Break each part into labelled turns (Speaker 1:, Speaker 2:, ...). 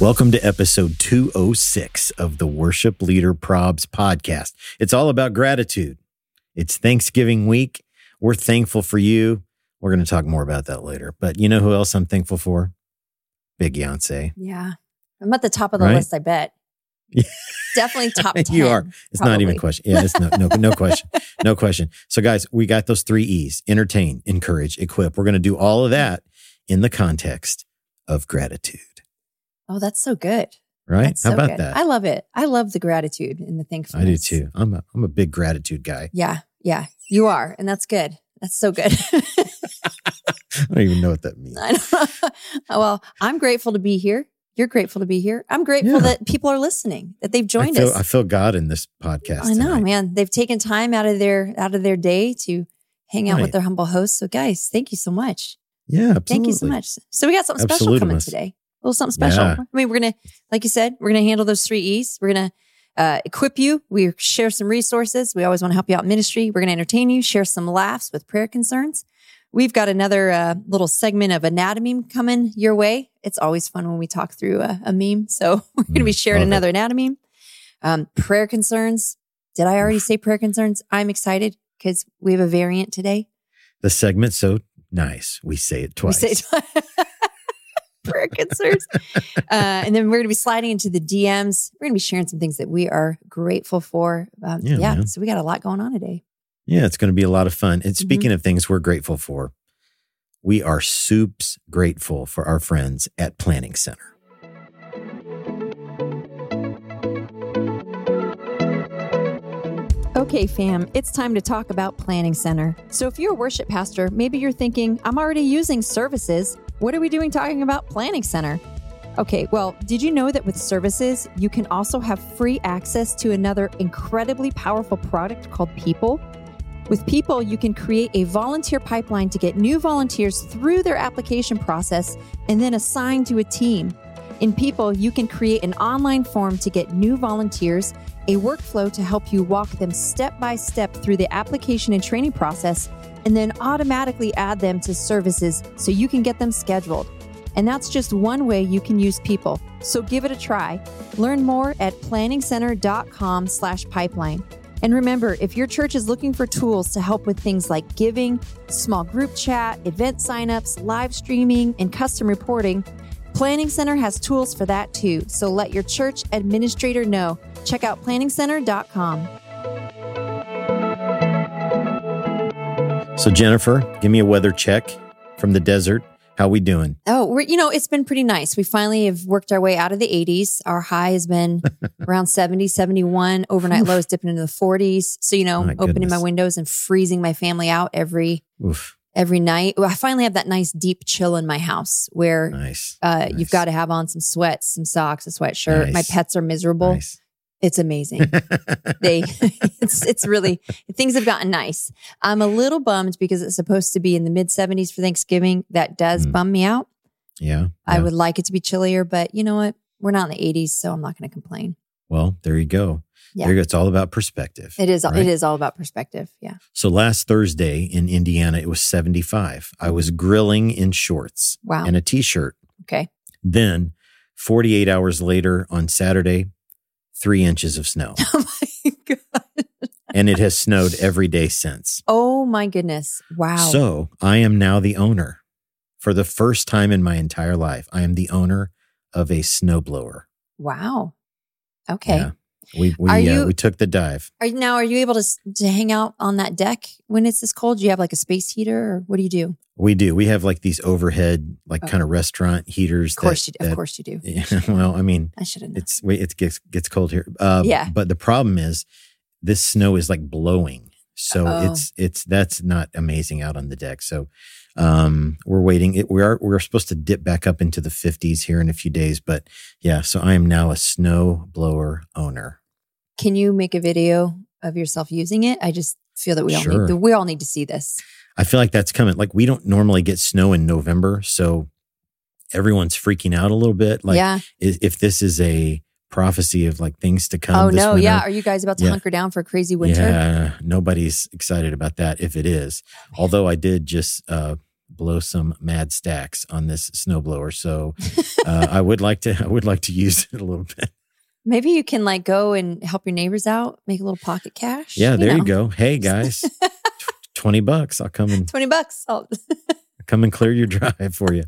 Speaker 1: Welcome to episode 206 of the Worship Leader Probs podcast. It's all about gratitude. It's Thanksgiving week. We're thankful for you. We're going to talk more about that later. But you know who else I'm thankful for? Big Beyonce.
Speaker 2: Yeah. I'm at the top of the
Speaker 1: Right?
Speaker 2: list, I bet.
Speaker 1: Yeah.
Speaker 2: Definitely top 10.
Speaker 1: you are. It's not even a question. Yeah, it's no, no, no question. No question. So, guys, we got those three E's entertain, encourage, equip. We're going to do all of that in the context of gratitude,
Speaker 2: Oh, that's so good.
Speaker 1: right?
Speaker 2: That's
Speaker 1: How
Speaker 2: so
Speaker 1: about
Speaker 2: good.
Speaker 1: that?
Speaker 2: I love it. I love the gratitude and the thankfulness.
Speaker 1: I do too. I'm a, I'm a big gratitude guy.
Speaker 2: Yeah. Yeah. You are. And that's good. That's so good.
Speaker 1: I don't even know what that means.
Speaker 2: Well, I'm grateful to be here. You're grateful to be here. I'm grateful
Speaker 1: Yeah.
Speaker 2: that people are listening, that they've joined
Speaker 1: I feel,
Speaker 2: us.
Speaker 1: I feel God in this podcast.
Speaker 2: I know,
Speaker 1: tonight.
Speaker 2: man. They've taken time out of their out of their day to hang out
Speaker 1: Right.
Speaker 2: with their humble host. So, guys, thank you so much.
Speaker 1: Yeah, absolutely.
Speaker 2: Thank you so much. So we got something special coming today. A little something special.
Speaker 1: Yeah.
Speaker 2: I mean, we're gonna, like you said, we're gonna handle those three E's. We're gonna uh, equip you. We share some resources. We always want to help you out in ministry. We're gonna entertain you, share some laughs with prayer concerns. We've got another uh, little segment of anatomeme coming your way. It's always fun when we talk through a, a meme. So we're gonna be
Speaker 1: Mm,
Speaker 2: sharing
Speaker 1: love it.
Speaker 2: another anatomeme. Um, prayer concerns. Did I already say prayer concerns? I'm excited because we have a variant today.
Speaker 1: The segment's so nice. We say it twice.
Speaker 2: We say twice. prayer concerns. uh, and then we're going to be sliding into the DMs. We're going to be sharing some things that we are grateful for. Um,
Speaker 1: Yeah,
Speaker 2: yeah. So we got a lot going on today.
Speaker 1: yeah, it's going to be a lot of fun. And
Speaker 2: Mm-hmm.
Speaker 1: speaking of things we're grateful for, we are soups grateful for our friends at Planning Center.
Speaker 2: Okay, fam, it's time to talk about Planning Center. So, if you're a worship pastor, maybe you're thinking, I'm already using services. What are we doing talking about Planning Center? Okay, well, did you know that with services, you can also have free access to another incredibly powerful product called People? With People, you can create a volunteer pipeline to get new volunteers through their application process and then assign to a team. In People, you can create an online form to get new volunteers, a workflow to help you walk them step by step through the application and training process, and then automatically add them to services so you can get them scheduled. And that's just one way you can use People. So give it a try. Learn more at planningcenter.com slash pipeline. And remember, if your church is looking for tools to help with things like giving, small group chat, event signups, live streaming, and custom reporting, Planning Center has tools for that too. So let your church administrator know. Check out planningcenter.com.
Speaker 1: So, Jennifer, give me a weather check from the desert. How we doing?
Speaker 2: Oh, we're, you know, it's been pretty nice. We finally have worked our way out of the 80s. Our high has been around 70, 71. Overnight lows dipping into the 40s. So, you know,
Speaker 1: My
Speaker 2: opening my windows and freezing my family out every
Speaker 1: Oof,
Speaker 2: every night. I finally have that nice deep chill in my house where
Speaker 1: nice.
Speaker 2: uh,
Speaker 1: nice.
Speaker 2: you've got to have on some sweats, some socks, a sweatshirt. My pets are miserable.
Speaker 1: Nice.
Speaker 2: It's amazing. they it's it's really things have gotten nice. I'm a little bummed because it's supposed to be in the mid 70s for Thanksgiving. That does
Speaker 1: Mm.
Speaker 2: bum me out.
Speaker 1: yeah.
Speaker 2: I
Speaker 1: yeah.
Speaker 2: would like it to be chillier, but you know what? We're not in the 80s, so I'm not going to complain.
Speaker 1: Well, there you go.
Speaker 2: Yeah.
Speaker 1: There you go. It's all about perspective.
Speaker 2: It is
Speaker 1: right?
Speaker 2: it is all about perspective. Yeah.
Speaker 1: So last Thursday in Indiana, it was 75. I was grilling in shorts
Speaker 2: Wow.
Speaker 1: and a t shirt.
Speaker 2: Okay.
Speaker 1: Then 48 hours later on Saturday, three inches of snow.
Speaker 2: Oh my god.
Speaker 1: and it has snowed every day since.
Speaker 2: Oh my goodness. Wow.
Speaker 1: So I am now the owner for the first time in my entire life. I am the owner of a snowblower.
Speaker 2: wow. Okay.
Speaker 1: Yeah. We we
Speaker 2: Are
Speaker 1: uh,
Speaker 2: you-
Speaker 1: we took the dive.
Speaker 2: Are you, now are you able to to hang out on that deck when it's this cold? Do you have like a space heater or what do you do?
Speaker 1: We do. We have like these overhead, like
Speaker 2: Oh.
Speaker 1: kind of restaurant heaters.
Speaker 2: Of course
Speaker 1: that,
Speaker 2: you
Speaker 1: that-
Speaker 2: Of course you do.
Speaker 1: Yeah, well, I mean,
Speaker 2: I should have known.
Speaker 1: it's wait, it gets gets cold here. Uh,
Speaker 2: Yeah.
Speaker 1: But the problem is, this snow is like blowing. So
Speaker 2: Oh.
Speaker 1: it's it's that's not amazing out on the deck. So Um, we're waiting. It, we are we're supposed to dip back up into the 50s here in a few days, but yeah. So I am now a snow blower owner.
Speaker 2: Can you make a video of yourself using it? I just feel that we all
Speaker 1: Sure.
Speaker 2: need we all need to see this.
Speaker 1: I feel like that's coming. Like we don't normally get snow in November, so everyone's freaking out a little bit. Like
Speaker 2: yeah.
Speaker 1: if this is a prophecy of like things to come.
Speaker 2: Oh no,
Speaker 1: winter,
Speaker 2: yeah. Are you guys about to
Speaker 1: Yeah.
Speaker 2: hunker down for a crazy winter?
Speaker 1: Yeah, nobody's excited about that if it is. Although I did just uh, blow some mad stacks on this snowblower, so uh, I would like to. I would like to use it a little bit.
Speaker 2: Maybe you can like go and help your neighbors out, make a little pocket cash.
Speaker 1: Yeah, there you go. Hey guys, tw- twenty bucks. I'll come and
Speaker 2: Twenty bucks. I'll
Speaker 1: come and clear your drive for you.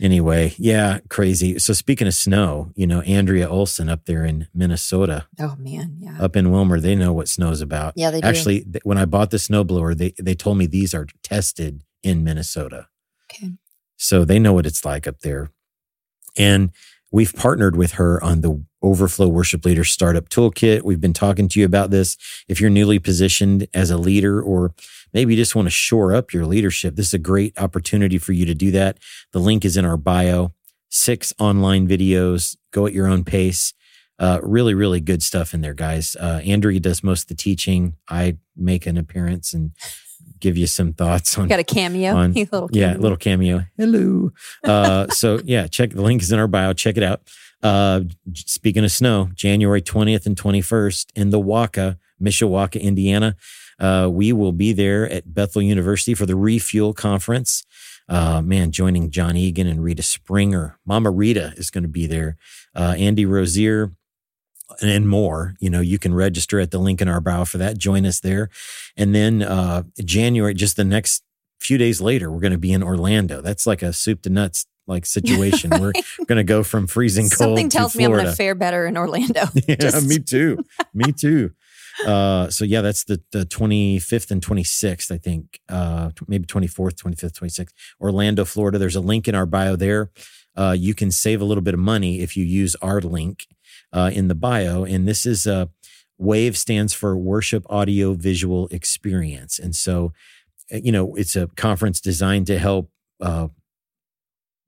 Speaker 1: Anyway, yeah, crazy. So speaking of snow, you know Andrea Olson up there in Minnesota,
Speaker 2: oh man, yeah.
Speaker 1: up in Willmar, they know what snow's about.
Speaker 2: Yeah, they do.
Speaker 1: Actually, when I bought the snowblower, they they told me these are tested in Minnesota.
Speaker 2: Okay.
Speaker 1: So they know what it's like up there. And we've partnered with her on the Overflow Worship Leader Startup Toolkit. We've been talking to you about this. If you're newly positioned as a leader, or maybe you just want to shore up your leadership, this is a great opportunity for you to do that. The link is in our bio. Six online videos. Go at your own pace. Uh, really, really good stuff in there, guys. Uh, Andrea does most of the teaching. I make an appearance and give you some thoughts on
Speaker 2: Got a cameo.
Speaker 1: on-
Speaker 2: little
Speaker 1: yeah, little cameo. Hello. Uh, so yeah, check the link is in our bio. Check it out. Uh, speaking of snow, January 20th and 21st in the Waka, Mishawaka, Indiana. Uh, we will be there at Bethel University for the Refuel Conference. Uh, man, joining Jon Egan and Rita Springer. Mama Rita is going to be there. Uh, Andy Rozier and more. You know, you can register at the link in our bio for that. Join us there. And then uh, January, just the next few days later, we're going to be in Orlando. That's like a soup to nuts like situation. we're going to go from freezing cold
Speaker 2: Something tells me I'm going to fare better in Orlando.
Speaker 1: yeah,
Speaker 2: Just-
Speaker 1: me too. Me too. Uh, so yeah, that's the, the 25th and 26th, I think, uh, maybe 24th, 25th, 26th, Orlando, Florida. There's a link in our bio there. Uh, you can save a little bit of money if you use our link, uh, in the bio. And this is, uh, WAVE stands for Worship Audio Visual Experience. And so, uh, you know, it's a conference designed to help, uh,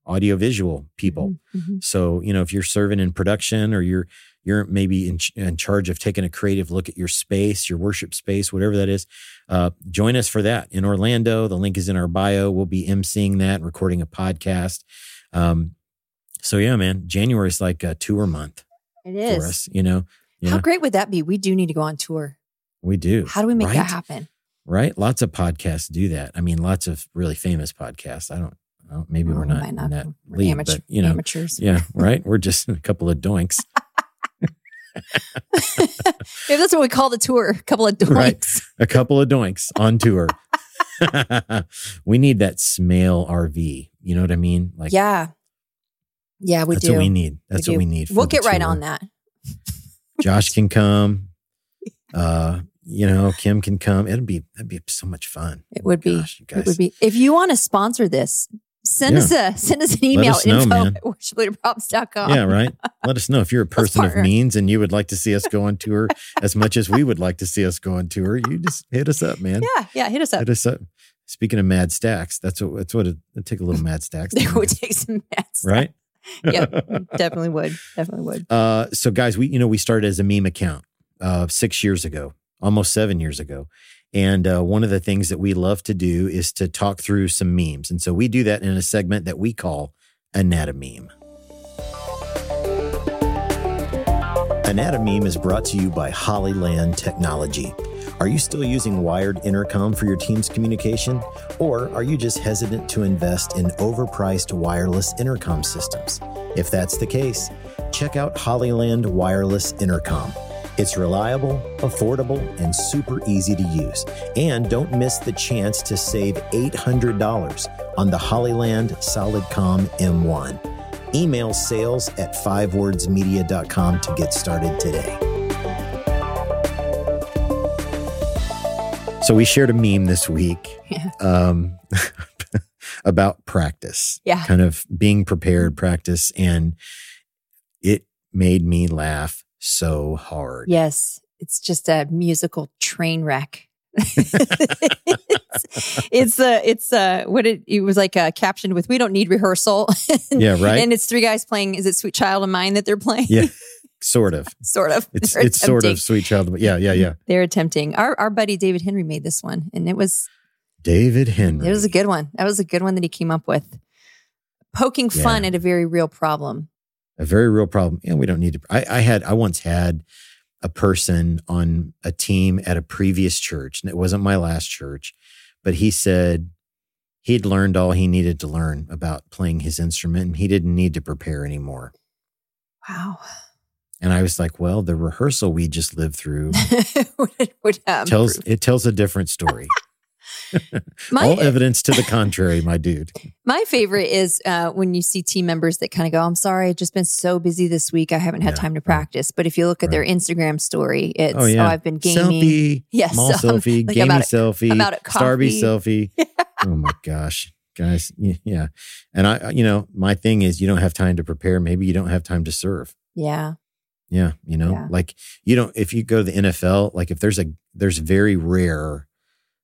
Speaker 1: audiovisual people.
Speaker 2: Mhm.
Speaker 1: So, you know, if you're serving in production or you're you're maybe in, in charge of taking a creative look at your space, your worship space, whatever that is, uh, join us for that in Orlando. The link is in our bio. We'll be emceeing that, and recording a podcast. Um, so yeah, man, January is like a tour month
Speaker 2: It
Speaker 1: for us. You know,
Speaker 2: How great would that be? We do need to go on tour.
Speaker 1: we do.
Speaker 2: How do we make
Speaker 1: right?
Speaker 2: that happen?
Speaker 1: Right? Lots of podcasts do that. I mean, lots of really famous podcasts. I don't. Well, maybe
Speaker 2: Oh,
Speaker 1: we're
Speaker 2: we
Speaker 1: not, in that
Speaker 2: We're
Speaker 1: league,
Speaker 2: amateur-
Speaker 1: but you know,
Speaker 2: amateurs.
Speaker 1: yeah, right. We're just a couple of doinks.
Speaker 2: Maybe that's what we call the tour. A couple of
Speaker 1: Right.
Speaker 2: doinks.
Speaker 1: a couple of doinks on tour. we need that smale RV. You know what I mean? Like,
Speaker 2: yeah. Yeah, we
Speaker 1: that's
Speaker 2: do.
Speaker 1: what we need. That's
Speaker 2: do.
Speaker 1: what we need.
Speaker 2: we'll get right
Speaker 1: tour.
Speaker 2: on that.
Speaker 1: Josh can come. Uh, you know, Kim can come. It'd be that'd be so much fun.
Speaker 2: It would be.
Speaker 1: Gosh, you
Speaker 2: It would be. If you want to sponsor this, send
Speaker 1: Yeah.
Speaker 2: us a send us an email
Speaker 1: us know,
Speaker 2: info
Speaker 1: man.
Speaker 2: at.
Speaker 1: Yeah, right. Let us know if you're a person of means and you would like to see us go on tour as much as we would like to see us go on tour. You just hit us up, man.
Speaker 2: Yeah, yeah, hit us up.
Speaker 1: Hit us up. Speaking of mad stacks, that's what that's what it, it'd take a little mad stacks,
Speaker 2: They would take some mess.
Speaker 1: right?
Speaker 2: Yeah, definitely would. Definitely would.
Speaker 1: Uh, so guys, we you know we started as a meme account uh, six years ago, almost seven years ago, and uh, one of the things that we love to do is to talk through some memes, and so we do that in a segment that we call Anatomeme. Anatomeme is brought to you by Hollyland Technology. Are you still using wired intercom for your team's communication? Or are you just hesitant to invest in overpriced wireless intercom systems? If that's the case, check out Hollyland Wireless Intercom. It's reliable, affordable, and super easy to use. And don't miss the chance to save $800 on the Hollyland Solidcom M1. Email sales at fivewordsmedia.com to get started today. So we shared a meme this week
Speaker 2: Yeah.
Speaker 1: um, about practice,
Speaker 2: Yeah.
Speaker 1: kind of being prepared, practice, and it made me laugh so hard.
Speaker 2: Yes, it's just a musical train wreck it's it's uh it's uh what it, it was like uh, captioned with we don't need rehearsal
Speaker 1: Yeah, right.
Speaker 2: and it's three guys playing is it sweet child of mine that they're playing
Speaker 1: yeah, sort of.
Speaker 2: sort of
Speaker 1: It's
Speaker 2: They're
Speaker 1: it's sort of sweet child. Yeah, yeah, yeah.
Speaker 2: they're attempting our our buddy david henry made this one and it was
Speaker 1: David Henry.
Speaker 2: it was a good one that was a good one that he came up with poking fun
Speaker 1: Yeah.
Speaker 2: at a very real problem
Speaker 1: a very real problem. Yeah, we don't need to. I, I had, I once had a person on a team at a previous church, and it wasn't my last church, but he said he'd learned all he needed to learn about playing his instrument and he didn't need to prepare anymore.
Speaker 2: wow
Speaker 1: And I was like, well, the rehearsal we just lived through
Speaker 2: would, have
Speaker 1: tells it tells a different story.
Speaker 2: my,
Speaker 1: all evidence to the contrary, my dude.
Speaker 2: My favorite is uh, when you see team members that kind of go, I'm sorry, I've just been so busy this week. I haven't had
Speaker 1: Yeah,
Speaker 2: time to
Speaker 1: right.
Speaker 2: practice. But if you look at their Instagram story, it's, oh, I've been gaming.
Speaker 1: Selfie,
Speaker 2: Yes,
Speaker 1: mall
Speaker 2: so
Speaker 1: selfie,
Speaker 2: like,
Speaker 1: gaming
Speaker 2: I'm
Speaker 1: selfie,
Speaker 2: I'm out
Speaker 1: Starby selfie. Oh my gosh, guys, yeah. And I, you know, my thing is, you don't have time to prepare. Maybe you don't have time to serve.
Speaker 2: Yeah.
Speaker 1: Yeah, you know,
Speaker 2: Yeah.
Speaker 1: like you don't. If you go to the NFL, like if there's a, there's very rare,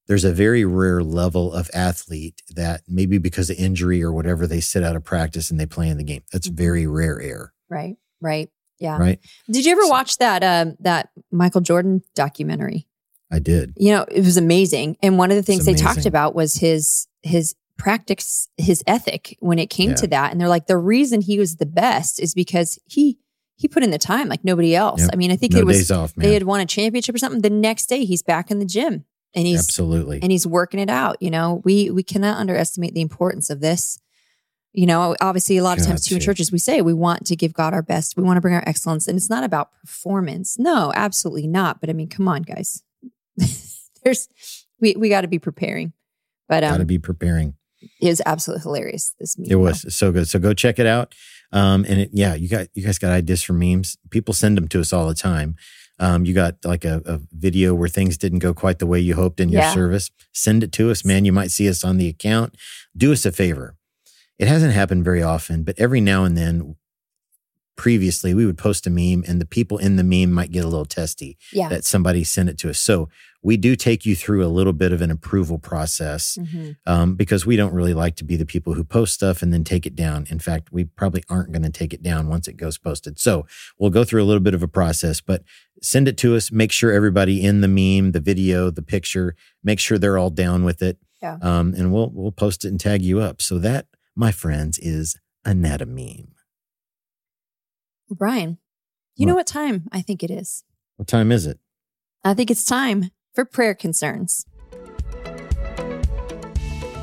Speaker 1: there's a very rare level of athlete that maybe because of injury or whatever they sit out of practice and they play in the game. That's
Speaker 2: Mhm.
Speaker 1: very rare air,
Speaker 2: Right. Right. Yeah.
Speaker 1: right?
Speaker 2: Did you ever watch that um, that Michael Jordan documentary?
Speaker 1: I did.
Speaker 2: You know, it was amazing. And one of the things they talked about was his his practice, his ethic when it came
Speaker 1: Yeah.
Speaker 2: to that. And they're like, the reason he was the best is because he he put in the time like nobody else.
Speaker 1: Yep.
Speaker 2: I mean, I think
Speaker 1: No
Speaker 2: it was
Speaker 1: days off, man.
Speaker 2: they had won a championship or something. The next day he's back in the gym and he's
Speaker 1: Absolutely.
Speaker 2: and he's working it out. You know, we we cannot underestimate the importance of this. You know, obviously, a lot of times too in churches we say we want to give God our best. We want to bring our excellence, and it's not about performance. No, absolutely not. But I mean, come on, guys. There's we we got to be preparing. But
Speaker 1: Got to
Speaker 2: um,
Speaker 1: be preparing.
Speaker 2: it was absolutely hilarious. This
Speaker 1: It was so good. So go check it out. Um, and it, yeah, you got you guys got ideas for memes. People send them to us all the time. Um, you got like a, a video where things didn't go quite the way you hoped in your
Speaker 2: Yeah.
Speaker 1: service. Send it to us, man. You might see us on the account. Do us a favor. It hasn't happened very often, but every now and then, previously, we would post a meme, and the people in the meme might get a little testy
Speaker 2: yeah.
Speaker 1: that somebody sent it to us. So we do take you through a little bit of an approval process
Speaker 2: Mhm.
Speaker 1: um, because we don't really like to be the people who post stuff and then take it down. In fact, we probably aren't going to take it down once it goes posted. So we'll go through a little bit of a process, but send it to us. Make sure everybody in the meme, the video, the picture, make sure they're all down with it.
Speaker 2: Yeah.
Speaker 1: Um, and we'll we'll post it and tag you up. So that, my friends, is anatomeme.
Speaker 2: Well, Brian, you know
Speaker 1: What?
Speaker 2: what time I think it is?
Speaker 1: What time is it?
Speaker 2: I think it's time for prayer concerns.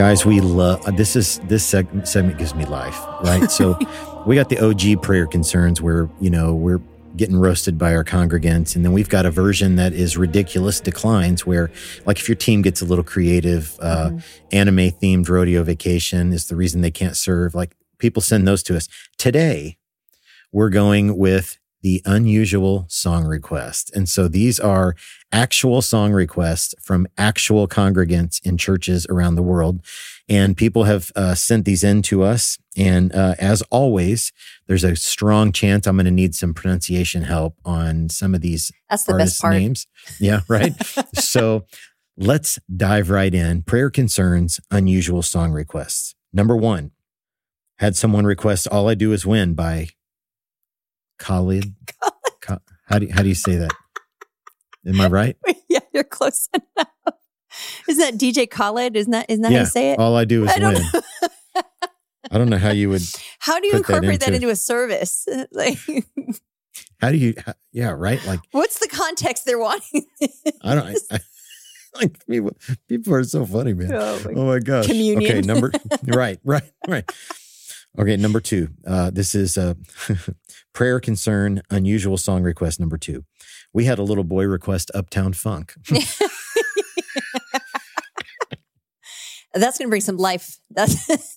Speaker 1: Guys, we love this is this seg- segment gives me life, right? So we got the OG prayer concerns where, you know, we're getting roasted by our congregants and then we've got a version that is ridiculous declines where like if your team gets a little creative, uh anime themed rodeo vacation is the reason they can't serve, like people send those to us. Today, we're going with the unusual song request. And so these are actual song requests from actual congregants in churches around the world. And people have uh, sent these in to us. And uh, as always, there's a strong chance I'm going to need some pronunciation help on some of these
Speaker 2: That's the
Speaker 1: artists'
Speaker 2: best part.
Speaker 1: names. Yeah, right. so let's dive right in. Prayer concerns, unusual song requests. Number one, had someone request "All I Do Is Win" by Khalid. Ka- how do you, how do you say that? Am I right?
Speaker 2: yeah, you're close enough. Isn't that DJ Khaled? Isn't that isn't that how
Speaker 1: yeah.
Speaker 2: you say it?
Speaker 1: All I do is
Speaker 2: I
Speaker 1: win. I don't know how you would.
Speaker 2: How do you
Speaker 1: that
Speaker 2: incorporate that into,
Speaker 1: into-
Speaker 2: a service? Like,
Speaker 1: How do you? how- yeah, right. Like
Speaker 2: what's the context they're wanting?
Speaker 1: I don't. I, I, like people. People are so funny, man.
Speaker 2: Oh, my-
Speaker 1: Oh my gosh.
Speaker 2: Communion.
Speaker 1: Okay, number right, right, right. Okay, number two. Uh, this is uh, prayer concern, unusual song request number two. We had a little boy request Uptown Funk.
Speaker 2: That's going to bring some life. That's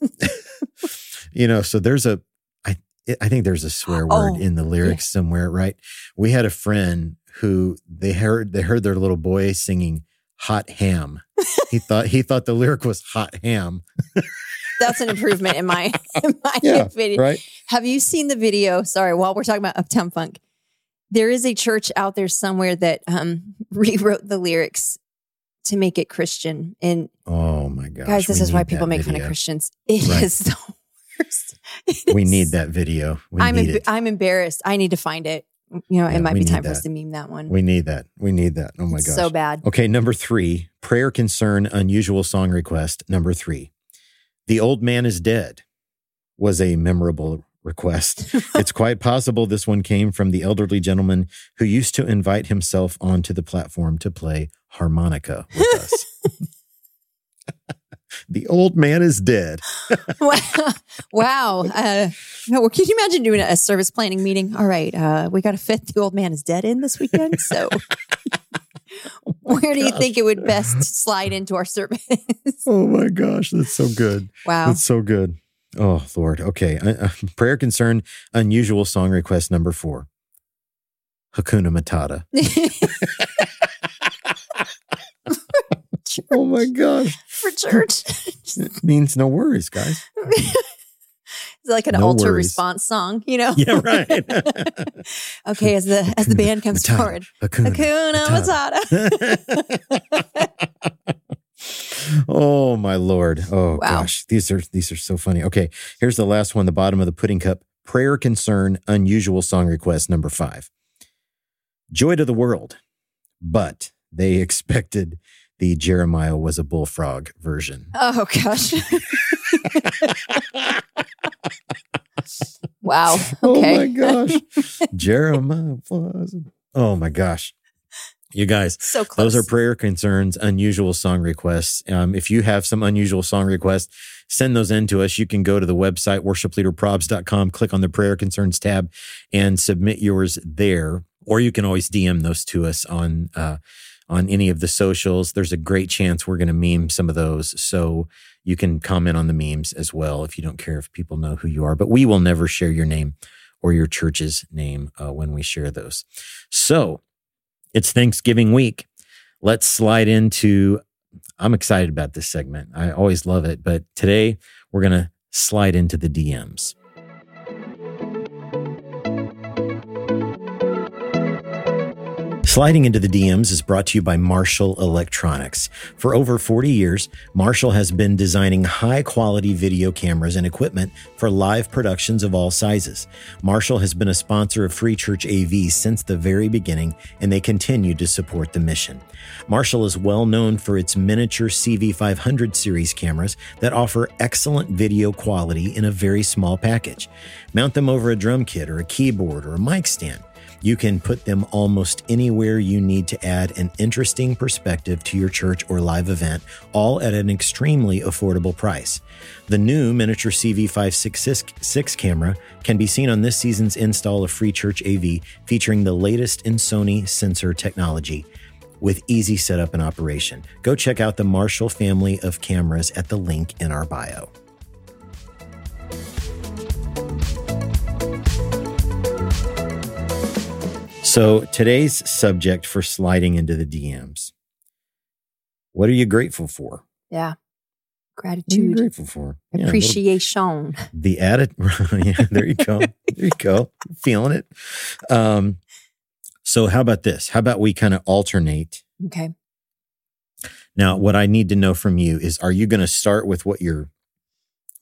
Speaker 1: you know, so there's a, I, I think there's a swear word
Speaker 2: Oh,
Speaker 1: in the lyrics somewhere, right? We had a friend who they heard they heard their little boy singing "hot ham." he thought he thought the lyric was "hot ham,"
Speaker 2: that's an improvement in my in my
Speaker 1: Yeah,
Speaker 2: opinion.
Speaker 1: right?
Speaker 2: Have you seen the video? Sorry, while we're talking about Uptown Funk, there is a church out there somewhere that um, rewrote the lyrics to make it Christian. And
Speaker 1: Oh my gosh,
Speaker 2: guys, this is why people
Speaker 1: that
Speaker 2: make fun of. Christians. It is
Speaker 1: Right.
Speaker 2: the worst. It
Speaker 1: We
Speaker 2: is-
Speaker 1: need that video. We
Speaker 2: I'm
Speaker 1: it.
Speaker 2: I'm embarrassed. I need to find it. You know,
Speaker 1: Yeah,
Speaker 2: it might be time for us to meme that one.
Speaker 1: We need that. We need that. Oh my
Speaker 2: It's
Speaker 1: gosh.
Speaker 2: so bad.
Speaker 1: Okay, number three, prayer concern, unusual song request. Number three, the old man is dead was a memorable request. it's quite possible this one came from the elderly gentleman who used to invite himself onto the platform to play harmonica with us. the old man is dead.
Speaker 2: wow. wow. Uh, no, well, can you imagine doing a service planning meeting? All right, uh, we got to fit the old man is dead in this weekend. So, where do you
Speaker 1: gosh.
Speaker 2: think it would best slide into our service?
Speaker 1: Oh my gosh, that's so good.
Speaker 2: wow.
Speaker 1: That's so good. Oh, Lord. Okay. Uh, prayer concern, unusual song request number four Hakuna Matata. Oh my gosh.
Speaker 2: For church.
Speaker 1: It means no worries, guys.
Speaker 2: Like an
Speaker 1: No worries.
Speaker 2: response song, you know?
Speaker 1: Yeah, right.
Speaker 2: okay, as the as the band comes
Speaker 1: Matata,
Speaker 2: forward.
Speaker 1: Hakuna,
Speaker 2: Hakuna Matata.
Speaker 1: oh my lord. Oh
Speaker 2: Wow.
Speaker 1: gosh. These are these are so funny. Okay. Here's the last one, the bottom of the pudding cup. Prayer concern, unusual song request number five. Joy to the world. But they expected the Jeremiah was a bullfrog version.
Speaker 2: Oh gosh. Wow. Okay.
Speaker 1: Oh my gosh. Jeremiah was. Oh my gosh. You guys,
Speaker 2: So close.
Speaker 1: those are prayer concerns, unusual song requests. Um, if you have some unusual song requests, send those in to us. You can go to the website, worshipleaderprobs.com, click on the prayer concerns tab and submit yours there. Or you can always DM those to us on, uh, on any of the socials. There's a great chance we're going to meme some of those. So you can comment on the memes as well if you don't care if people know who you are. But we will never share your name or your church's name uh, when we share those. So it's Thanksgiving week. Let's slide into. I'm excited about this segment. I always love it. But today we're going to slide into the DMs. Sliding into the DMs is brought to you by Marshall Electronics. For over 40 years, Marshall has been designing high quality video cameras and equipment for live productions of all sizes. Marshall has been a sponsor of Free Church AV since the very beginning, and they continue to support the mission. Marshall is well known for its miniature CV500 series cameras that offer excellent video quality in a very small package. Mount them over a drum kit or a keyboard or a mic stand. You can put them almost anywhere you need to add an interesting perspective to your church or live event, all at an extremely affordable price. The new miniature CV566 camera can be seen on this season's install of Free Church AV, featuring the latest in Sony sensor technology with easy setup and operation. Go check out the Marshall family of cameras at the link in our bio. So today's subject for sliding into the DMs. What are you grateful for?
Speaker 2: yeah.
Speaker 1: What are you
Speaker 2: Gratitude.
Speaker 1: grateful for? Yeah, a little-
Speaker 2: Appreciation.
Speaker 1: the added yeah, there you go. There you go. Feeling it. Um, so how about this? How about we kind of alternate?
Speaker 2: Okay.
Speaker 1: Now, what I need to know from you is are you going to start with what you're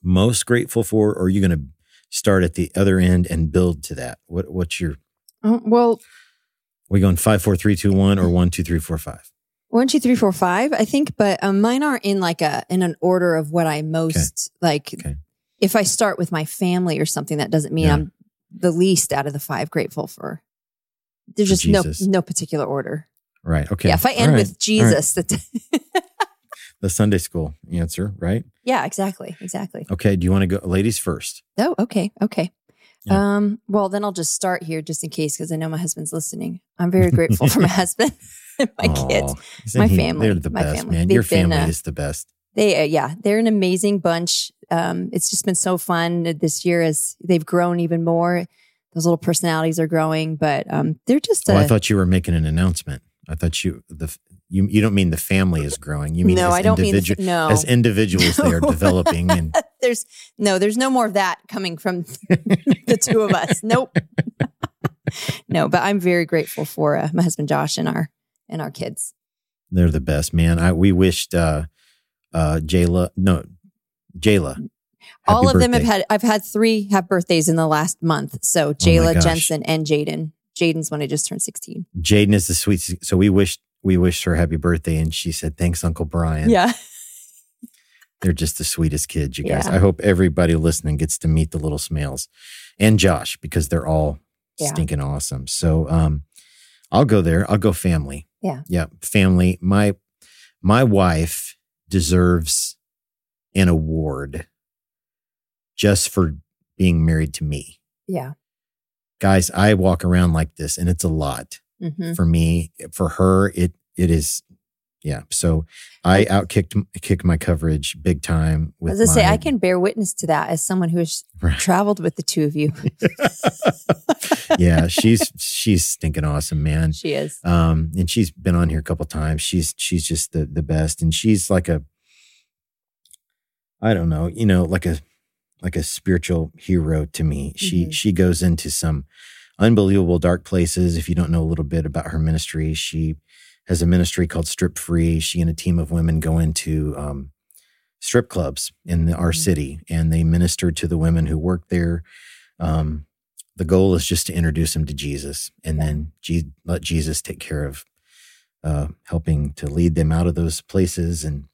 Speaker 1: most grateful for, or are you going to start at the other end and build to that? What what's your
Speaker 2: Uh, well,
Speaker 1: we going five, four, three, two, one, or one, two, three, four, five?
Speaker 2: One, two, three, four, five, I think, but um, mine are in like a in an order of what I most like.
Speaker 1: Okay.
Speaker 2: If I start with my family or something, that doesn't mean
Speaker 1: Yeah.
Speaker 2: I'm the least out of the five grateful for. There's
Speaker 1: For
Speaker 2: just no
Speaker 1: Jesus.
Speaker 2: no particular order.
Speaker 1: Right. Okay.
Speaker 2: Yeah, if I end
Speaker 1: right.
Speaker 2: with Jesus, that
Speaker 1: the Sunday school answer, right?
Speaker 2: yeah, exactly, exactly.
Speaker 1: Okay. Do you want to go ladies first?
Speaker 2: Oh, okay, okay.
Speaker 1: Yeah.
Speaker 2: Um, well, then I'll just start here just in case because I know my husband's listening. I'm very grateful for my husband and my kids. My
Speaker 1: he-
Speaker 2: family,
Speaker 1: They're the
Speaker 2: my
Speaker 1: best,
Speaker 2: family.
Speaker 1: man.
Speaker 2: They've
Speaker 1: Your
Speaker 2: been,
Speaker 1: family
Speaker 2: uh,
Speaker 1: is the best.
Speaker 2: They, uh, yeah, they're an amazing bunch. Um, it's just been so fun this year as they've grown even more. Those little personalities are growing, but um, they're just.
Speaker 1: Oh,
Speaker 2: a-
Speaker 1: I thought you were making an announcement. I thought you the you you don't mean the family is growing. You mean
Speaker 2: no,
Speaker 1: as
Speaker 2: I don't mean no.
Speaker 1: as individuals they are developing and
Speaker 2: there's no, there's no more of that coming from the two of us. Nope. no, but I'm very grateful for uh, my husband Josh and our and our kids.
Speaker 1: they're the best, man. I we wished uh uh Jayla no Jayla.
Speaker 2: All of them have had. I've had three have birthdays in the last month. So
Speaker 1: Oh
Speaker 2: Jayla,
Speaker 1: gosh.
Speaker 2: Jensen, and Jaden. Jaden's when I just turned 16.
Speaker 1: Jaden is the sweetest. So we wished we wished her happy birthday, and she said, "Thanks, Uncle Brian."
Speaker 2: Yeah.
Speaker 1: they're just the sweetest kids, you guys.
Speaker 2: Yeah.
Speaker 1: I hope everybody listening gets to meet the little Smales and Josh because they're all
Speaker 2: Yeah.
Speaker 1: stinking awesome. So, um, I'll go there. I'll go family.
Speaker 2: Yeah.
Speaker 1: yeah, family. My my wife deserves an award just for being married to me.
Speaker 2: Yeah.
Speaker 1: Guys, I walk around like this and it's a lot
Speaker 2: hmm
Speaker 1: for me. For her, it it is yeah. So I outkicked kicked my coverage big time with
Speaker 2: As I say,
Speaker 1: my-
Speaker 2: I can bear witness to that as someone who has
Speaker 1: Right.
Speaker 2: traveled with the two of you.
Speaker 1: yeah, she's she's stinking awesome, man.
Speaker 2: she is.
Speaker 1: Um, and she's been on here a couple times. She's she's just the the best, and she's like a, I don't know, you know, like a like a spiritual hero to me. She
Speaker 2: Mhm.
Speaker 1: she goes into some unbelievable dark places. If you don't know a little bit about her ministry, she has a ministry called Strip Free. She and a team of women go into um, strip clubs in the, our
Speaker 2: Mhm.
Speaker 1: city, and they minister to the women who work there. Um, the goal is just to introduce them to Jesus, and then Je- let Jesus take care of uh, helping to lead them out of those places. And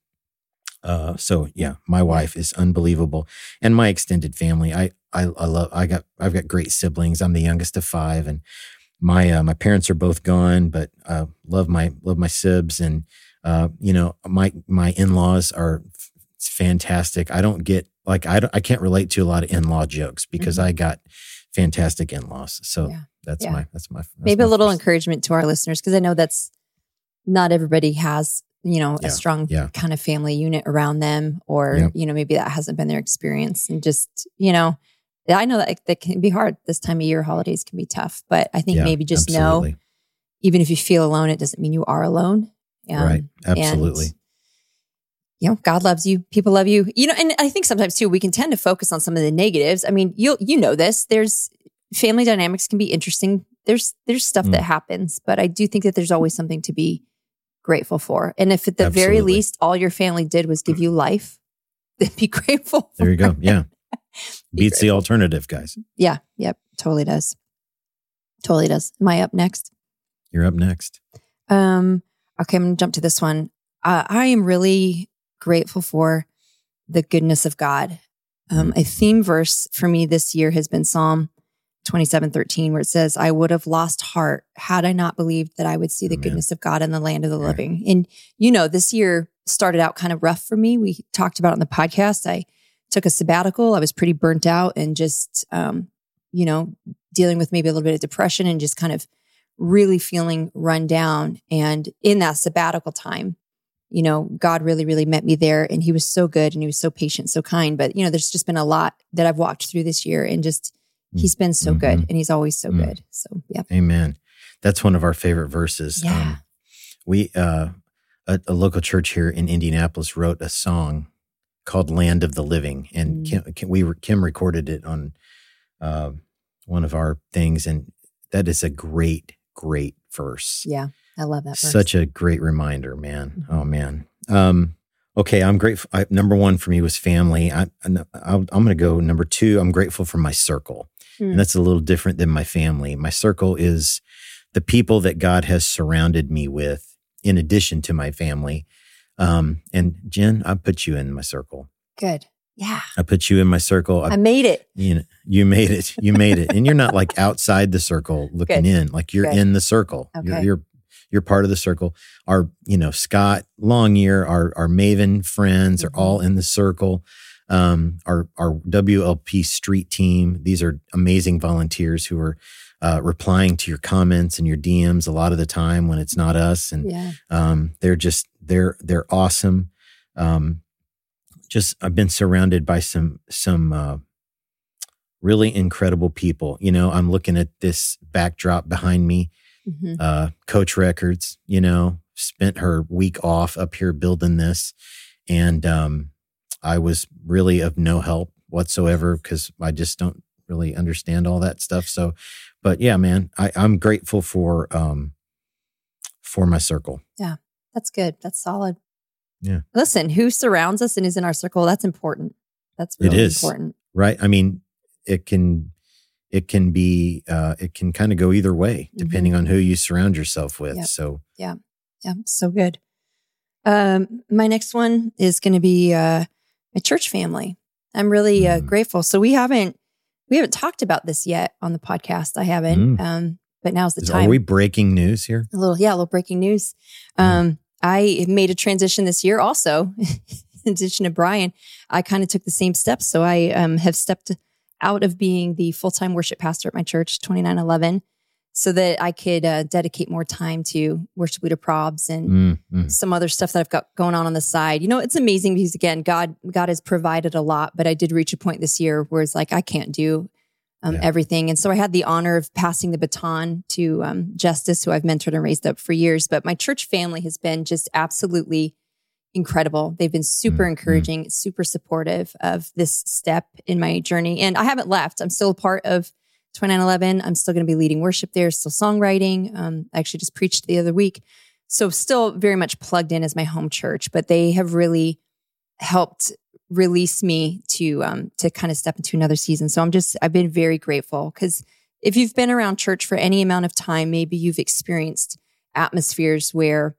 Speaker 1: uh, so, yeah, my wife is unbelievable, and my extended family. I I, I love. I got I've got great siblings. I'm the youngest of five, and my uh, my parents are both gone, but uh, love my love my sibs, and uh, you know my my in laws are f- fantastic. I don't get like I don't, I can't relate to a lot of in law jokes because
Speaker 2: Mhm.
Speaker 1: I got fantastic in laws. So
Speaker 2: Yeah.
Speaker 1: that's
Speaker 2: Yeah.
Speaker 1: my that's my that's
Speaker 2: Maybe
Speaker 1: my
Speaker 2: a little
Speaker 1: first-
Speaker 2: encouragement to our listeners because I know that's not everybody has, you know,
Speaker 1: Yeah,
Speaker 2: a strong
Speaker 1: yeah.
Speaker 2: kind of family unit around them, or,
Speaker 1: Yep.
Speaker 2: you know, maybe that hasn't been their experience. And just, you know, I know that that can be hard this time of year. Holidays can be tough, but I think
Speaker 1: Yeah,
Speaker 2: maybe just
Speaker 1: absolutely.
Speaker 2: know, even if you feel alone, it doesn't mean you are alone. Um,
Speaker 1: right,
Speaker 2: and,
Speaker 1: absolutely.
Speaker 2: you know, God loves you. People love you. You know, and I think sometimes too, we can tend to focus on some of the negatives. I mean, you you know this. There's family dynamics can be interesting. There's there's stuff
Speaker 1: Mm.
Speaker 2: that happens, but I do think that there's always something to be grateful for. And if at the very least all your family did was give you life, then be grateful.
Speaker 1: There you go. Yeah,
Speaker 2: Be
Speaker 1: beats the alternative, guys.
Speaker 2: Yeah. Yep. Totally does. Totally does. Am I up next?
Speaker 1: You're up next.
Speaker 2: Um, okay, I'm gonna jump to this one. Uh, I am really grateful for the goodness of God. Um, a theme verse for me this year has been Psalm 27 13, where it says, I would have lost heart had I not believed that I would see the
Speaker 1: Amen.
Speaker 2: goodness of God in the land of the
Speaker 1: Right.
Speaker 2: living. And, you know, this year started out kind of rough for me. We talked about it on the podcast. I took a sabbatical. I was pretty burnt out and just, um, you know, dealing with maybe a little bit of depression and just kind of really feeling run down. And in that sabbatical time, you know, God really, really met me there and he was so good and he was so patient, so kind. But, you know, there's just been a lot that I've walked through this year and just, he's been so good
Speaker 1: Mhm.
Speaker 2: and he's always so
Speaker 1: Mm.
Speaker 2: good. So, yeah.
Speaker 1: Amen. That's one of our favorite verses. Um,
Speaker 2: Yeah.
Speaker 1: we uh, a, a local church here in Indianapolis wrote a song called "Land of the Living," and
Speaker 2: Mm.
Speaker 1: Kim, Kim, we Kim recorded it on uh, one of our things, and that is a great, great verse.
Speaker 2: Yeah. I love that. verse.
Speaker 1: Such a great reminder, man.
Speaker 2: Mhm.
Speaker 1: Oh man. Um, okay, I'm grateful. I, number one for me was family. I, I, I'm going to go number two. I'm grateful for my circle,
Speaker 2: Hmm.
Speaker 1: and that's a little different than my family. My circle is the people that God has surrounded me with, in addition to my family. Um, and Jen, I put you in my circle.
Speaker 2: Good. Yeah.
Speaker 1: I put you in my circle.
Speaker 2: I, I made it.
Speaker 1: You know, you made it. You made it. and you're not like outside the circle looking
Speaker 2: Good.
Speaker 1: in. Like you're
Speaker 2: Good.
Speaker 1: in the circle. You're,
Speaker 2: Okay.
Speaker 1: you're you're part of the circle. Our, you know, Scott Longyear, our our Maven friends are
Speaker 2: Mhm.
Speaker 1: all in the circle. Um, our our WLP street team. These are amazing volunteers who are uh, replying to your comments and your DMs a lot of the time when it's not us. And
Speaker 2: Yeah.
Speaker 1: um, they're just they're they're awesome. Um, just I've been surrounded by some some uh, really incredible people. You know, I'm looking at this backdrop behind me.
Speaker 2: hmm
Speaker 1: Uh, Coach Records, you know, spent her week off up here building this, and um, I was really of no help whatsoever because I just don't really understand all that stuff. So, but yeah, man, I, I'm grateful for um, for my circle.
Speaker 2: Yeah, that's good. That's solid.
Speaker 1: Yeah.
Speaker 2: Listen, who surrounds us and is in our circle? That's important. That's
Speaker 1: It
Speaker 2: really
Speaker 1: is.
Speaker 2: important.
Speaker 1: right i mean it can it can be uh it can kind of go either way depending on who you surround yourself with
Speaker 2: Yep.
Speaker 1: so
Speaker 2: yeah, Yeah, so good. Um, my next one is going to be uh, my church family. I'm really uh,
Speaker 1: Mm.
Speaker 2: grateful. So we haven't we haven't talked about this yet on the podcast. I haven't,
Speaker 1: Mm.
Speaker 2: um, but now's the
Speaker 1: Is-
Speaker 2: time.
Speaker 1: are we breaking news here
Speaker 2: a little, yeah, a little breaking news.
Speaker 1: Mm.
Speaker 2: Um, I made a transition this year. Also, in addition to Brian, I kind of took the same steps. So I um, have stepped out of being the full time worship pastor at my church, 2911, so that I could uh, dedicate more time to worship leader probs and
Speaker 1: Mm, mm.
Speaker 2: some other stuff that I've got going on on the side. You know, it's amazing because again, God God has provided a lot, but I did reach a point this year where it's like I can't do um,
Speaker 1: Yeah.
Speaker 2: everything, and so I had the honor of passing the baton to um, Justice, who I've mentored and raised up for years. But my church family has been just absolutely incredible. They've been super
Speaker 1: mm.
Speaker 2: encouraging, super supportive of this step in my journey, and I haven't left. I'm still a part of 2911. I'm still going to be leading worship there, still songwriting. Um, I actually just preached the other week. So still very much plugged in as my home church, but they have really helped release me to um, to kind of step into another season. So I'm just I've been very grateful because if you've been around church for any amount of time, maybe you've experienced atmospheres where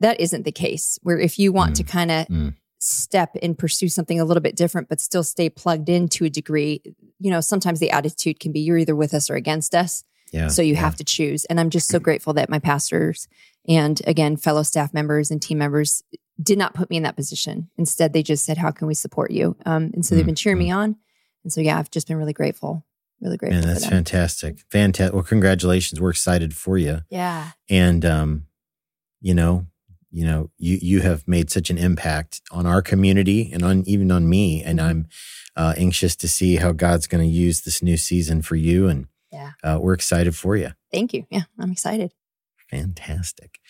Speaker 2: that isn't the case. Where if you want to kind of
Speaker 1: mm.
Speaker 2: Step and pursue something a little bit different, but still stay plugged in to a degree, you know, sometimes the attitude can be you're either with us or against us.
Speaker 1: yeah
Speaker 2: So you
Speaker 1: yeah.
Speaker 2: have to choose. And I'm just so grateful that my pastors and again, fellow staff members and team members did not put me in that position. Instead, they just said, How can we support you? Um, and so they've been cheering me on. And so, yeah, I've just been really grateful. Really grateful.
Speaker 1: man that's fantastic fantastic well congratulations we're excited for you
Speaker 2: Yeah.
Speaker 1: and um you know you know you you have made such an impact on our community and on even on me and
Speaker 2: Mm-hmm.
Speaker 1: i'm uh, anxious to see how god's going to use this new season for you and
Speaker 2: Yeah.
Speaker 1: uh, we're excited for you
Speaker 2: Thank you. Yeah. I'm excited.
Speaker 1: fantastic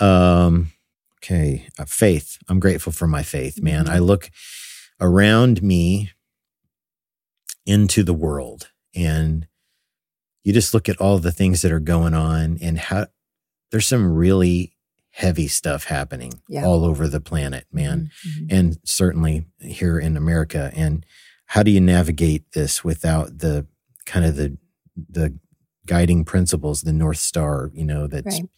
Speaker 1: um okay uh, faith i'm grateful for my faith man
Speaker 2: Mhm.
Speaker 1: i look around me into the world and you just look at all the things that are going on and how there's some really heavy stuff happening
Speaker 2: Yeah.
Speaker 1: all over the planet man
Speaker 2: Mhm.
Speaker 1: and certainly here in America. And how do you navigate this without the kind of the the guiding principles, the North Star, you know, that's
Speaker 2: Right.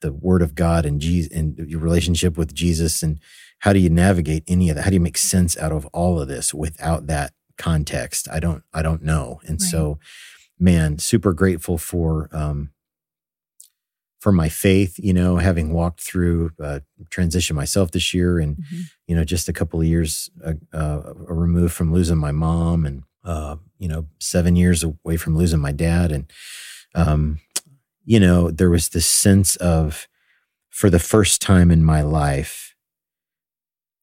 Speaker 1: the Word of God and Jesus and your relationship with Jesus, and how do you navigate any of that? How do you make sense out of all of this without that context? I don't, I don't know. And
Speaker 2: Right.
Speaker 1: so, man, super grateful for um, for my faith. You know, having walked through uh, transition myself this year, and
Speaker 2: Mhm.
Speaker 1: you know, just a couple of years uh, uh, removed from losing my mom, and uh, you know, seven years away from losing my dad, and um, you know, there was this sense of, for the first time in my life,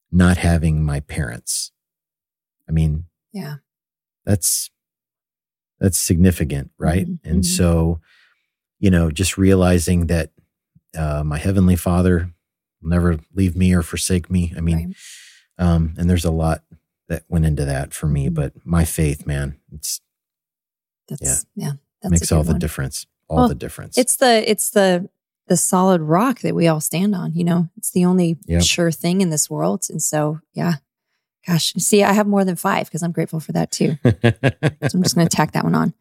Speaker 1: not having my parents. I mean,
Speaker 2: Yeah.
Speaker 1: that's that's significant, right?
Speaker 2: Mhm,
Speaker 1: And
Speaker 2: mhm.
Speaker 1: so, you know, just realizing that uh, my heavenly Father will never leave me or forsake me. I mean,
Speaker 2: Right.
Speaker 1: um, and there's a lot that went into that for me,
Speaker 2: Mhm.
Speaker 1: but my faith, man, it's
Speaker 2: That's, yeah. That's
Speaker 1: makes all the
Speaker 2: one.
Speaker 1: difference. All
Speaker 2: Well,
Speaker 1: the difference.
Speaker 2: It's the it's the the solid rock that we all stand on. You know, it's the only
Speaker 1: Yep.
Speaker 2: sure thing in this world. And so, yeah, gosh, see, I have more than five because I'm grateful for that too. So I'm just going to tack that one on.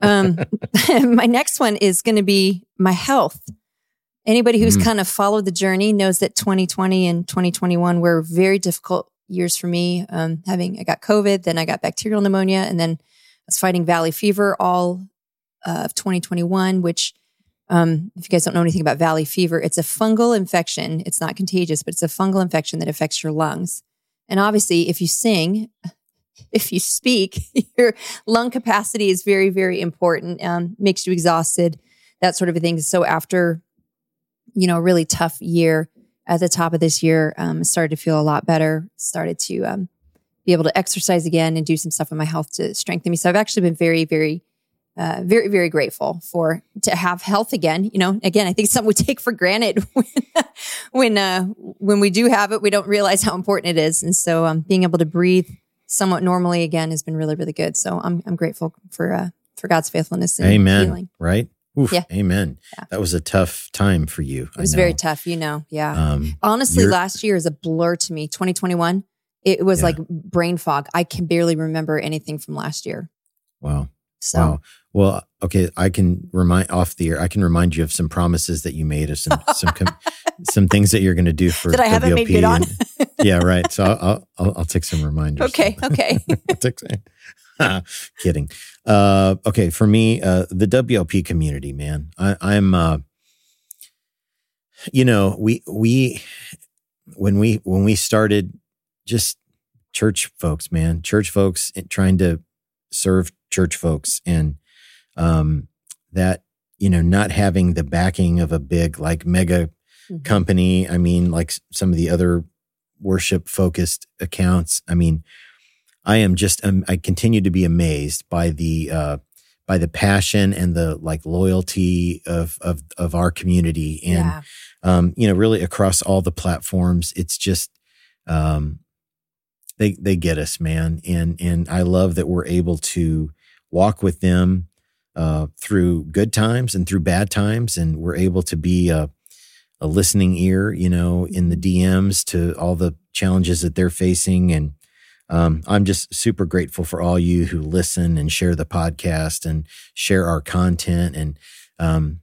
Speaker 2: Um, my next one is going to be my health. Anybody who's
Speaker 1: Mm.
Speaker 2: kind of followed the journey knows that 2020 and 2021 were very difficult years for me. Um, having I got COVID, then I got bacterial pneumonia, and then I was fighting valley fever all uh, of 2021. Which, um, if you guys don't know anything about valley fever, it's a fungal infection. It's not contagious, but it's a fungal infection that affects your lungs. And obviously, if you sing, if you speak, your lung capacity is very, very important. Um, makes you exhausted, that sort of a thing. So after, you know, a really tough year at the top of this year, um, started to feel a lot better. Started to um, be able to exercise again and do some stuff with my health to strengthen me. So I've actually been very, very, uh, very, very grateful for to have health again. You know, again, I think some would take for granted when when uh, when we do have it, we don't realize how important it is. And so, um, being able to breathe somewhat normally again has been really, really good. So I'm I'm grateful for uh, for God's faithfulness and
Speaker 1: Amen.
Speaker 2: healing.
Speaker 1: Right? Oof,
Speaker 2: Yeah.
Speaker 1: Amen.
Speaker 2: Yeah.
Speaker 1: That was a tough time for you.
Speaker 2: It was very tough, you know. Yeah.
Speaker 1: Um,
Speaker 2: Honestly, last year is a blur to me. 2021, it was
Speaker 1: Yeah.
Speaker 2: like brain fog. I can barely remember anything from last year.
Speaker 1: wow.
Speaker 2: So
Speaker 1: Wow. Well, okay. I can remind off the air. I can remind you of some promises that you made, of some some com- some things that you're going to do for
Speaker 2: that I haven't made good on.
Speaker 1: and- yeah, right. So I'll, I'll I'll take some reminders.
Speaker 2: okay, okay.
Speaker 1: Take some- Kidding. Uh, okay, for me, uh, the WLP community, man. I, I'm. Uh, you know, we we when we when we started, just church folks, man, church folks trying to serve church folks, and um, that you know, not having the backing of a big like mega
Speaker 2: Mhm.
Speaker 1: company. I mean, like some of the other worship focused accounts. I mean, I am just um, I continue to be amazed by the uh, by the passion and the like loyalty of of of our community and
Speaker 2: yeah.
Speaker 1: um, you know really across all the platforms. It's just um, they they get us, man, and and I love that we're able to walk with them uh, through good times and through bad times, and we're able to be a, a listening ear, you know, in the DMs to all the challenges that they're facing, and um, I'm just super grateful for all you who listen and share the podcast and share our content, and um,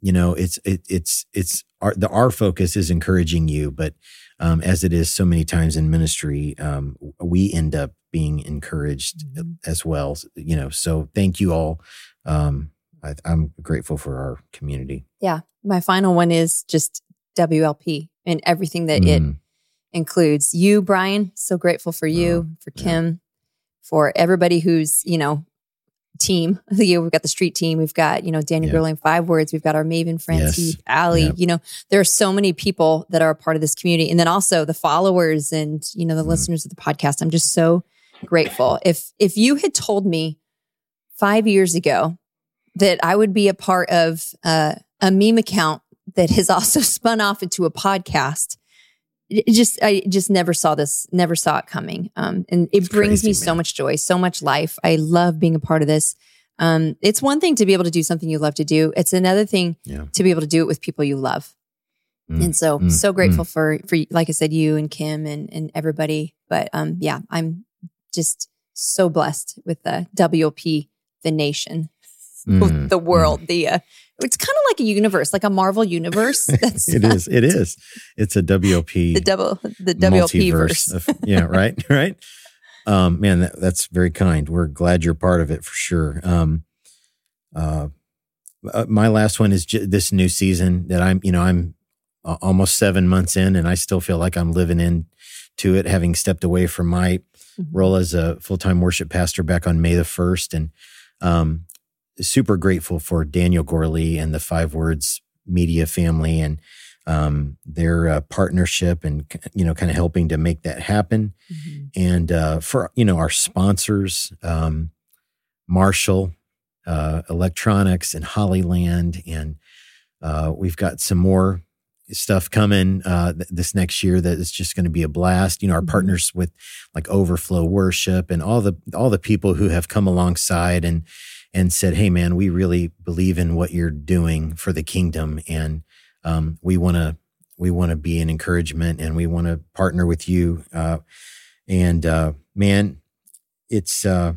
Speaker 1: you know, it's it, it's it's our the our focus is encouraging you, but um, as it is so many times in ministry, um, we end up being encouraged
Speaker 2: Mhm.
Speaker 1: as well. You know, so thank you all. Um, I, I'm grateful for our community.
Speaker 2: Yeah. My final one is just WLP and everything that it
Speaker 1: Mm,
Speaker 2: includes. You, Brian, so grateful for you, for
Speaker 1: yeah.
Speaker 2: Kim, for everybody who's, you know, team. You know, we've got the street team. We've got, you know, Daniel
Speaker 1: Yeah.
Speaker 2: Gurley Five Words. We've got our Maven friends,
Speaker 1: Yes.
Speaker 2: Allie.
Speaker 1: Yeah.
Speaker 2: You know, there are so many people that are a part of this community. And then also the followers and, you know, the
Speaker 1: Mhm.
Speaker 2: listeners of the podcast. I'm just so grateful. If if you had told me five years ago that I would be a part of uh, a meme account that has also spun off into a podcast. It just, I just never saw this, never saw it coming. Um, and it
Speaker 1: It's
Speaker 2: brings me
Speaker 1: crazy,
Speaker 2: so much joy, so much life. I love being a part of this. Um, it's one thing to be able to do something you love to do. It's another thing
Speaker 1: Yeah.
Speaker 2: to be able to do it with people you love.
Speaker 1: Mm,
Speaker 2: And so,
Speaker 1: mm,
Speaker 2: so grateful for, for, like I said, you and Kim and, and everybody. But, um, yeah, I'm just so blessed with the WLP, the nation,
Speaker 1: mm,
Speaker 2: the world, the, uh, it's kind of like a universe, like a Marvel universe. That's
Speaker 1: it is. It is. It's a WOP.
Speaker 2: the double, the WLP
Speaker 1: multiverse
Speaker 2: verse.
Speaker 1: of- yeah, right, right. Um, man, that, that's very kind. We're glad you're part of it for sure. Um, uh, uh, my last one is j- this new season that I'm, you know, I'm uh, almost seven months in, and I still feel like I'm living in to it, having stepped away from my
Speaker 2: Mhm.
Speaker 1: role as a full time worship pastor back on May the first, and um, super grateful for Daniel Gorley and the Five Words Media family and um, their uh, partnership and you know kind of helping to make that happen
Speaker 2: Mhm.
Speaker 1: and uh, for you know our sponsors um, marshall uh, electronics and hollyland and uh, we've got some more stuff coming uh, th- this next year that is just going to be a blast you know our
Speaker 2: Mhm.
Speaker 1: partners with like overflow worship and all the all the people who have come alongside and and said hey man we really believe in what you're doing for the kingdom and um, we want to we want to be an encouragement and we want to partner with you uh, and uh, man it's uh,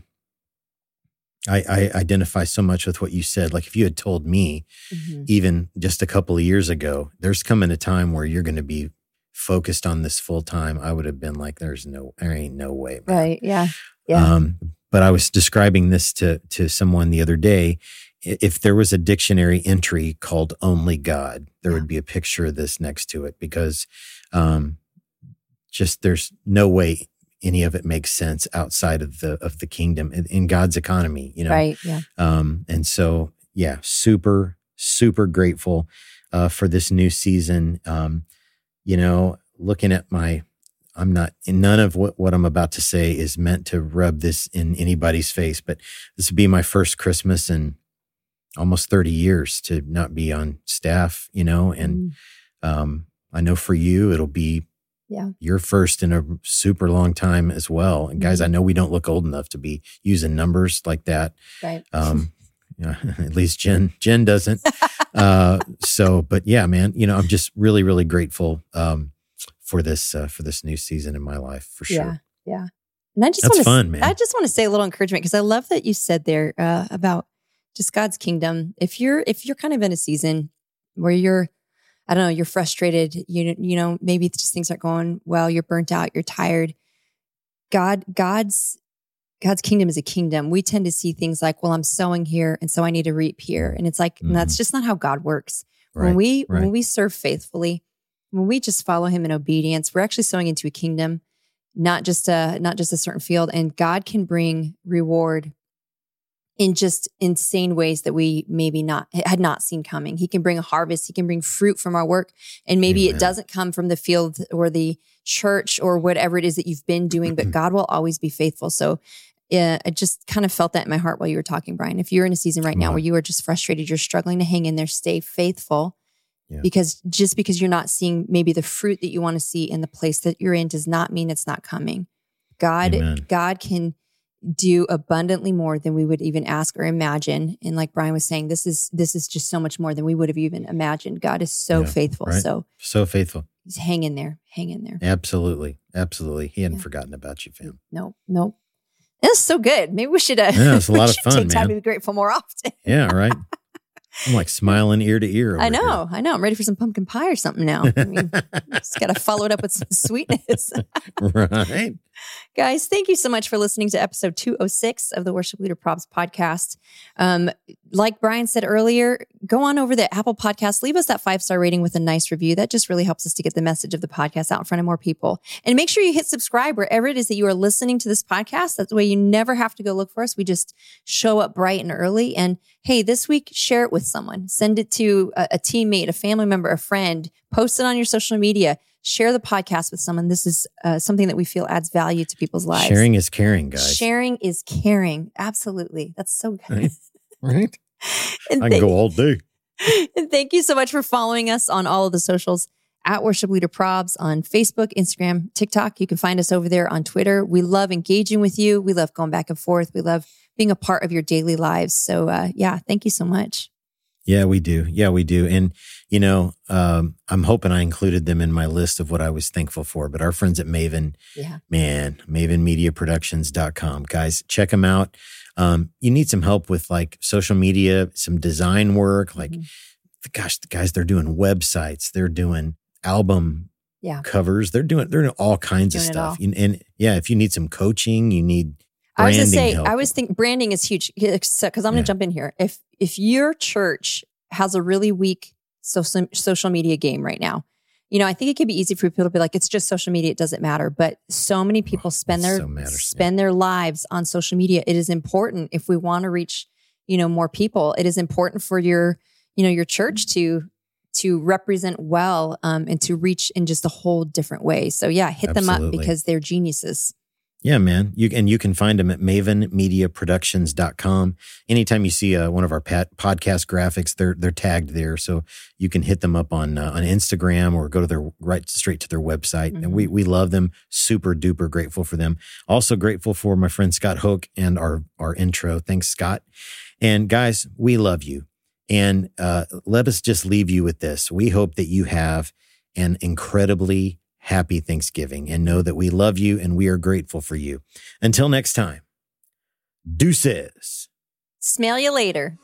Speaker 1: I, I identify so much with what you said. Like if you had told me,
Speaker 2: Mhm.
Speaker 1: even just a couple of years ago, there's coming a time where you're going to be focused on this full time. I would have been like, "There's no, there ain't no way." man.
Speaker 2: Right. Yeah. Yeah.
Speaker 1: Um, but I was describing this to to someone the other day. If there was a dictionary entry called "Only God," there
Speaker 2: Yeah.
Speaker 1: would be a picture of this next to it because, um, just there's no way any of it makes sense outside of the of the kingdom in, in God's economy. You know,
Speaker 2: Right. Yeah.
Speaker 1: um, and so, yeah, super, super grateful uh, for this new season. Um, you know, looking at my, I'm not, none of what, what I'm about to say is meant to rub this in anybody's face, but this would be my first Christmas in almost 30 years to not be on staff, you know, and
Speaker 2: Mm.
Speaker 1: um, I know for you, it'll be
Speaker 2: Yeah.
Speaker 1: your first in a super long time as well. And guys, I know we don't look old enough to be using numbers like that.
Speaker 2: Right.
Speaker 1: Um, yeah, at least Jen, Jen doesn't. uh, so, but yeah, man, you know, I'm just really, really grateful, um, for this, uh, for this new season in my life for sure.
Speaker 2: Yeah. And I just want to
Speaker 1: fun, man.
Speaker 2: I just want to say a little encouragement because I love that you said there uh, about just God's kingdom. If you're if you're kind of in a season where you're I don't know, you're frustrated, you you know, maybe just things aren't going well, you're burnt out, you're tired. God God's God's kingdom is a kingdom. We tend to see things like, well, I'm sowing here and so I need to reap here. And it's like that's mm-hmm. just not how God works.
Speaker 1: Right.
Speaker 2: When we when we serve faithfully, when we just follow him in obedience, we're actually sowing into a kingdom, not just a not just a certain field. And God can bring reward in just insane ways that we maybe not had not seen coming. He can bring a harvest, he can bring fruit from our work. And maybe
Speaker 1: Amen.
Speaker 2: it doesn't come from the field or the church or whatever it is that you've been doing, but mm-hmm. God will always be faithful. So yeah, I just kind of felt that in my heart while you were talking, Brian. If you're in a season right
Speaker 1: Come
Speaker 2: now
Speaker 1: on.
Speaker 2: where you are just frustrated, you're struggling to hang in there, stay faithful.
Speaker 1: Yeah.
Speaker 2: Because just because you're not seeing maybe the fruit that you want to see in the place that you're in does not mean it's not coming. God,
Speaker 1: Amen.
Speaker 2: God can do abundantly more than we would even ask or imagine. And like Brian was saying, this is this is just so much more than we would have even imagined. God is so
Speaker 1: Yeah,
Speaker 2: faithful.
Speaker 1: right.
Speaker 2: So
Speaker 1: So faithful.
Speaker 2: he's hang in there, hang in there.
Speaker 1: Absolutely. Absolutely. He hadn't
Speaker 2: Yeah.
Speaker 1: forgotten about you, fam.
Speaker 2: no no That's so good. Maybe we should. Uh,
Speaker 1: Yeah, it's a lot of fun,
Speaker 2: Take time
Speaker 1: man.
Speaker 2: to be grateful more often.
Speaker 1: Yeah. Right. I'm like smiling ear to ear.
Speaker 2: I
Speaker 1: here.
Speaker 2: know, I know. I'm ready for some pumpkin pie or something now. I mean, just got to follow it up with some sweetness.
Speaker 1: right.
Speaker 2: Guys, thank you so much for listening to episode 206 of the Worship Leader Probs podcast. Um, like Brian said earlier, go on over to the Apple Podcast, leave us that five star rating with a nice review. That just really helps us to get the message of the podcast out in front of more people. And make sure you hit subscribe wherever it is that you are listening to this podcast. That's the way you never have to go look for us. We just show up bright and early. And hey, this week, share it with someone. Send it to a, a teammate, a family member, a friend. Post it on your social media. Share the podcast with someone. This is uh, something that we feel adds value to people's lives.
Speaker 1: Sharing is caring, guys.
Speaker 2: Sharing is caring. Absolutely. That's so good.
Speaker 1: Right. Right.
Speaker 2: and,
Speaker 1: I can go all day.
Speaker 2: and thank you so much for following us on all of the socials at Worship Leader Probs on Facebook, Instagram, TikTok. You can find us over there on Twitter. We love engaging with you. We love going back and forth. We love being a part of your daily lives. So, uh, yeah, thank you so much.
Speaker 1: Yeah, we do. Yeah, we do. And, you know, um, I'm hoping I included them in my list of what I was thankful for. But our friends at Maven,
Speaker 2: Yeah.
Speaker 1: man, mavenmediaproductions.com. Guys, check them out. Um, you need some help with like social media, some design work. Like,
Speaker 2: Mhm.
Speaker 1: gosh, the guys, they're doing websites, they're doing album
Speaker 2: Yeah.
Speaker 1: covers, they're doing, they're doing all kinds of
Speaker 2: Doing it
Speaker 1: stuff. And, and yeah, if you need some coaching, you need
Speaker 2: I was gonna say,
Speaker 1: help.
Speaker 2: I was think branding is huge because I'm going to
Speaker 1: Yeah.
Speaker 2: jump in here. If if your church has a really weak social social media game right now, you know, I think it could be easy for people to be like, it's just social media, it doesn't matter. But so many people spend their
Speaker 1: so matters, yeah.
Speaker 2: spend their lives on social media. It is important if we want to reach, you know, more people. It is important for your, you know, your church to to represent well um, and to reach in just a whole different way. So yeah, hit them up because they're geniuses.
Speaker 1: Yeah, man. You and you can find them at mavenmediaproductions.com. Anytime you see uh, one of our pat, podcast graphics, they're they're tagged there, so you can hit them up on uh, on Instagram or go to their right straight to their website. And we we love them. Super duper grateful for them. Also grateful for my friend Scott Hook and our our intro. Thanks, Scott. And guys, we love you. And uh, let us just leave you with this. We hope that you have an incredibly happy Thanksgiving and know that we love you and we are grateful for you. Until next time, deuces.
Speaker 2: Smell you later.